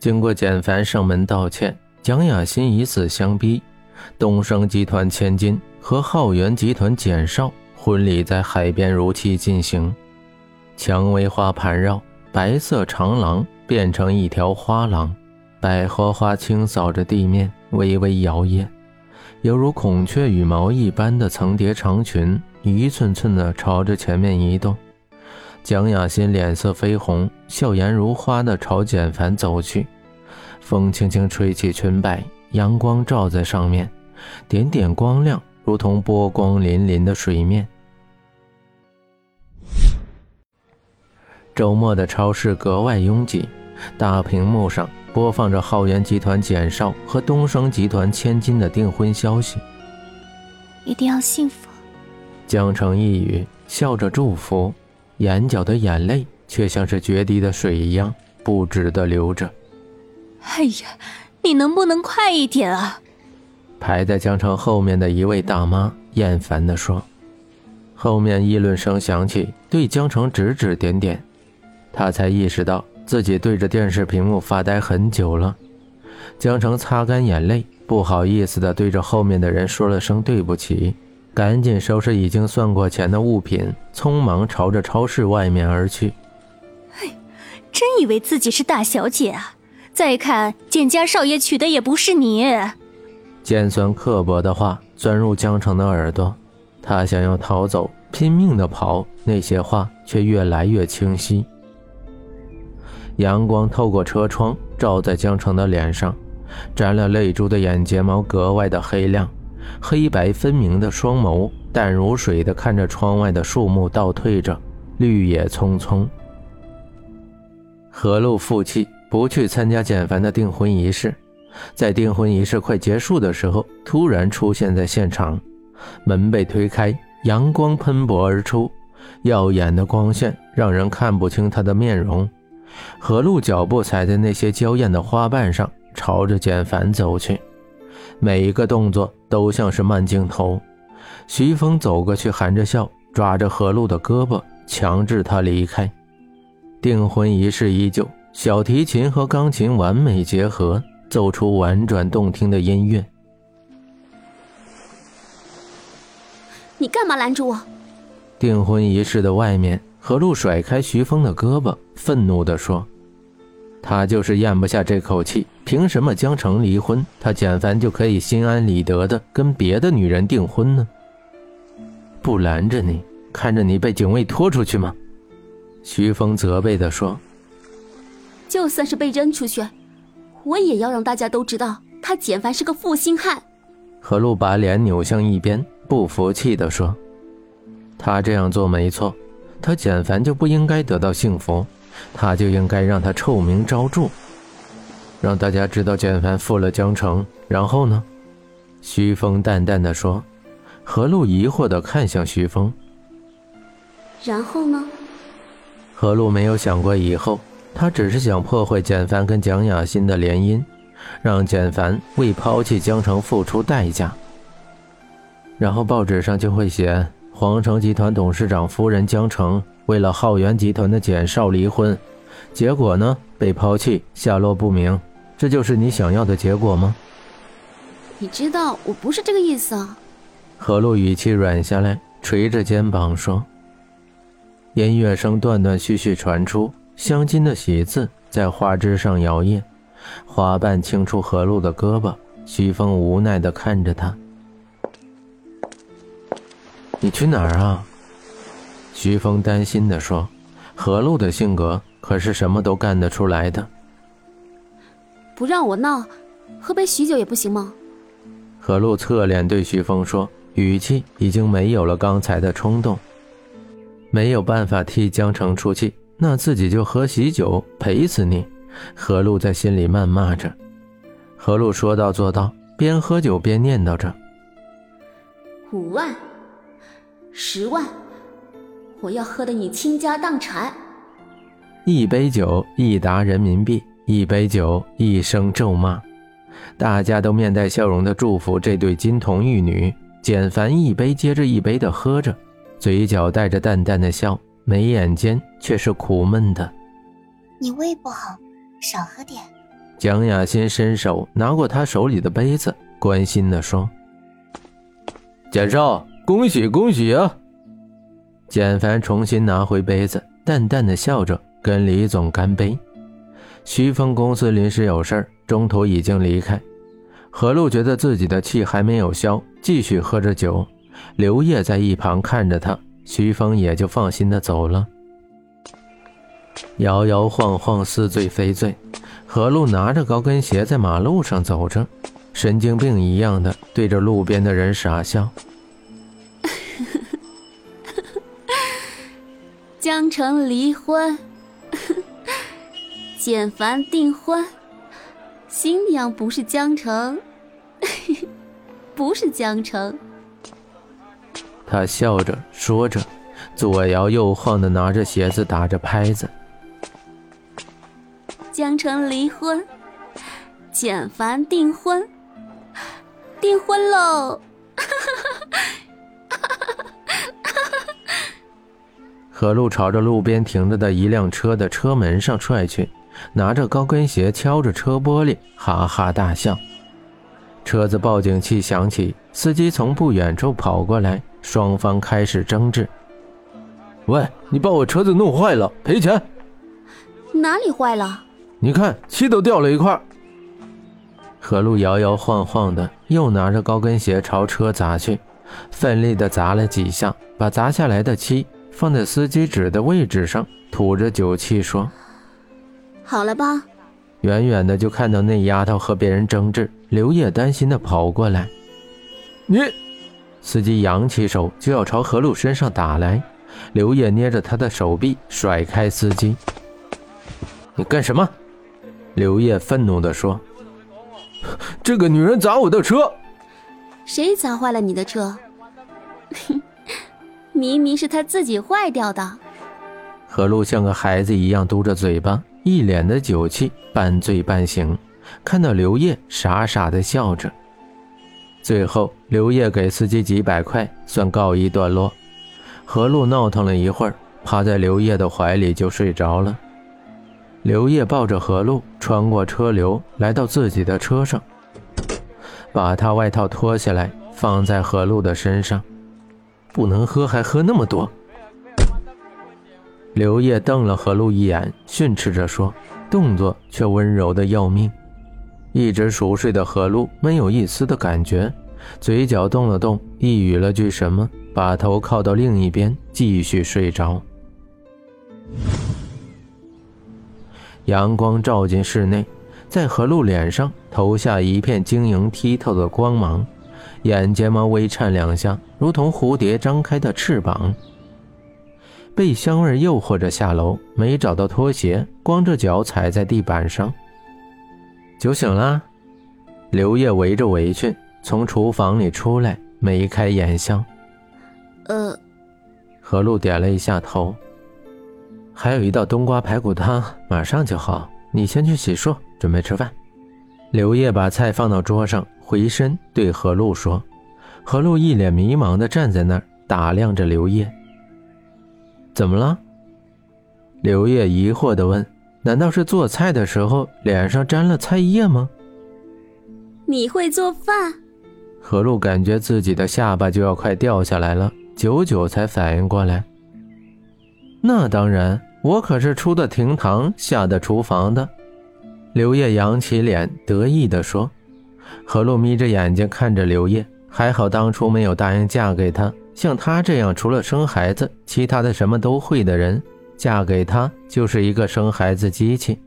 经过简凡上门道歉，蒋雅欣以死相逼，东升集团千金和浩源集团简少婚礼在海边如期进行。蔷薇花盘绕，白色长廊变成一条花廊，百合花清扫着地面，微微摇曳，犹如孔雀羽毛一般的层叠长裙，一寸寸的朝着前面移动。蒋雅欣脸色绯红，笑颜如花的朝简凡走去。风轻轻吹起裙摆，阳光照在上面，点点光亮，如同波光粼粼的水面。周末的超市格外拥挤，大屏幕上播放着浩源集团简少和东升集团千金的订婚消息。一定要幸福。江城一语，笑着祝福。眼角的眼泪却像是决堤的水一样不止的流着。哎呀，你能不能快一点啊？排在江城后面的一位大妈厌烦地说。后面议论声响起，对江城指指点点，他才意识到自己对着电视屏幕发呆很久了。江城擦干眼泪，不好意思地对着后面的人说了声对不起。赶紧收拾已经算过钱的物品，匆忙朝着超市外面而去。嘿，真以为自己是大小姐啊！再看简家少爷娶的也不是你。尖酸刻薄的话钻入江城的耳朵，他想要逃走，拼命的跑，那些话却越来越清晰。阳光透过车窗照在江城的脸上，沾了泪珠的眼睫毛格外的黑亮。黑白分明的双眸，淡如水的看着窗外的树木倒退着，绿野葱葱。何路负气，不去参加简凡的订婚仪式。在订婚仪式快结束的时候，突然出现在现场，门被推开，阳光喷薄而出，耀眼的光线让人看不清他的面容。何露脚步踩在那些娇艳的花瓣上，朝着简凡走去。每一个动作都像是慢镜头。徐峰走过去，含着笑，抓着何露的胳膊，强制她离开。订婚仪式依旧，小提琴和钢琴完美结合，奏出婉转动听的音乐。你干嘛拦住我？订婚仪式的外面，何露甩开徐峰的胳膊，愤怒地说。他就是咽不下这口气，凭什么江城离婚，他简凡就可以心安理得的跟别的女人订婚呢？不拦着你，看着你被警卫拖出去吗？徐峰责备地说。就算是被扔出去，我也要让大家都知道他简凡是个负心汉。何露把脸扭向一边，不服气地说：“他这样做没错，他简凡就不应该得到幸福。”他就应该让他臭名昭著，让大家知道简凡负了江城。然后呢？徐峰淡淡的说。何露疑惑的看向徐峰。然后呢？何露没有想过以后，他只是想破坏简凡跟蒋雅欣的联姻，让简凡为抛弃江城付出代价。然后报纸上就会写皇城集团董事长夫人江城。为了浩源集团的简少离婚，结果呢被抛弃，下落不明，这就是你想要的结果吗？你知道我不是这个意思啊。何露语气软下来，垂着肩膀说。音乐声断断续续传出，镶金的喜字在花枝上摇曳，花瓣轻触何露的胳膊，徐峰无奈地看着他。你去哪儿啊？徐峰担心地说：“何露的性格可是什么都干得出来的。不让我闹，喝杯喜酒也不行吗？”何露侧脸对徐峰说，语气已经没有了刚才的冲动。没有办法替江城出气，那自己就喝喜酒陪死你。何露在心里谩骂着。何露说到做到，边喝酒边念叨着：“五万，十万。”我要喝的你倾家荡产。一杯酒，一沓人民币；一杯酒，一声咒骂。大家都面带笑容的祝福这对金童玉女。简凡一杯接着一杯的喝着，嘴角带着淡淡的笑，眉眼间却是苦闷的。你胃不好，少喝点。蒋雅欣伸手拿过他手里的杯子，关心地说：“简少，恭喜恭喜啊！”简凡重新拿回杯子，淡淡的笑着跟李总干杯。徐峰公司临时有事中途已经离开。何璐觉得自己的气还没有消，继续喝着酒。刘烨在一旁看着他，徐峰也就放心的走了。摇摇晃晃，似醉非醉。何璐拿着高跟鞋在马路上走着，神经病一样的对着路边的人傻笑。江城离婚，简凡订婚，新娘不是江城，不是江城。他笑着说着，左摇右晃的拿着鞋子打着拍子。江城离婚，简凡订婚，订婚喽！何路朝着路边停着的一辆车的车门上踹去，拿着高跟鞋敲着车玻璃，哈哈大笑。车子报警器响起，司机从不远处跑过来，双方开始争执。喂，你把我车子弄坏了，赔钱！哪里坏了？你看，漆都掉了一块。何璐摇摇晃晃的，又拿着高跟鞋朝车砸去，奋力的砸了几下，把砸下来的漆放在司机指的位置上，吐着酒气说：“好了吧。”远远的就看到那丫头和别人争执，刘烨担心的跑过来：“你！”司机扬起手就要朝何露身上打来，刘烨捏着他的手臂，甩开司机：“你干什么？”刘烨愤怒地说：“这个女人砸我的车！谁砸坏了你的车？明明是她自己坏掉的。”何璐像个孩子一样嘟着嘴巴，一脸的酒气，半醉半醒。看到刘烨，傻傻的笑着。最后，刘烨给司机几百块，算告一段落。何璐闹腾了一会儿，趴在刘烨的怀里就睡着了。刘烨抱着何璐穿过车流，来到自己的车上，把他外套脱下来放在何璐的身上。不能喝，还喝那么多。刘烨瞪了何璐一眼，训斥着说，动作却温柔的要命。一直熟睡的何璐没有一丝的感觉，嘴角动了动，一语了句什么，把头靠到另一边，继续睡着。阳光照进室内，在何璐脸上投下一片晶莹剔透的光芒，眼睫毛微颤两下，如同蝴蝶张开的翅膀。被香味诱惑着下楼，没找到拖鞋，光着脚踩在地板上。酒醒了，刘烨围着围裙从厨房里出来，眉开眼笑。呃，何露点了一下头。还有一道冬瓜排骨汤，马上就好。你先去洗漱，准备吃饭。刘烨把菜放到桌上，回身对何露说：“何露一脸迷茫的站在那儿，打量着刘烨。怎么了？”刘烨疑惑的问：“难道是做菜的时候脸上沾了菜叶吗？”你会做饭？何露感觉自己的下巴就要快掉下来了，久久才反应过来。那当然。我可是出的厅堂，下的厨房的。刘烨扬起脸，得意地说。何露眯着眼睛看着刘烨，还好当初没有答应嫁给他。像他这样除了生孩子，其他的什么都会的人，嫁给他就是一个生孩子机器。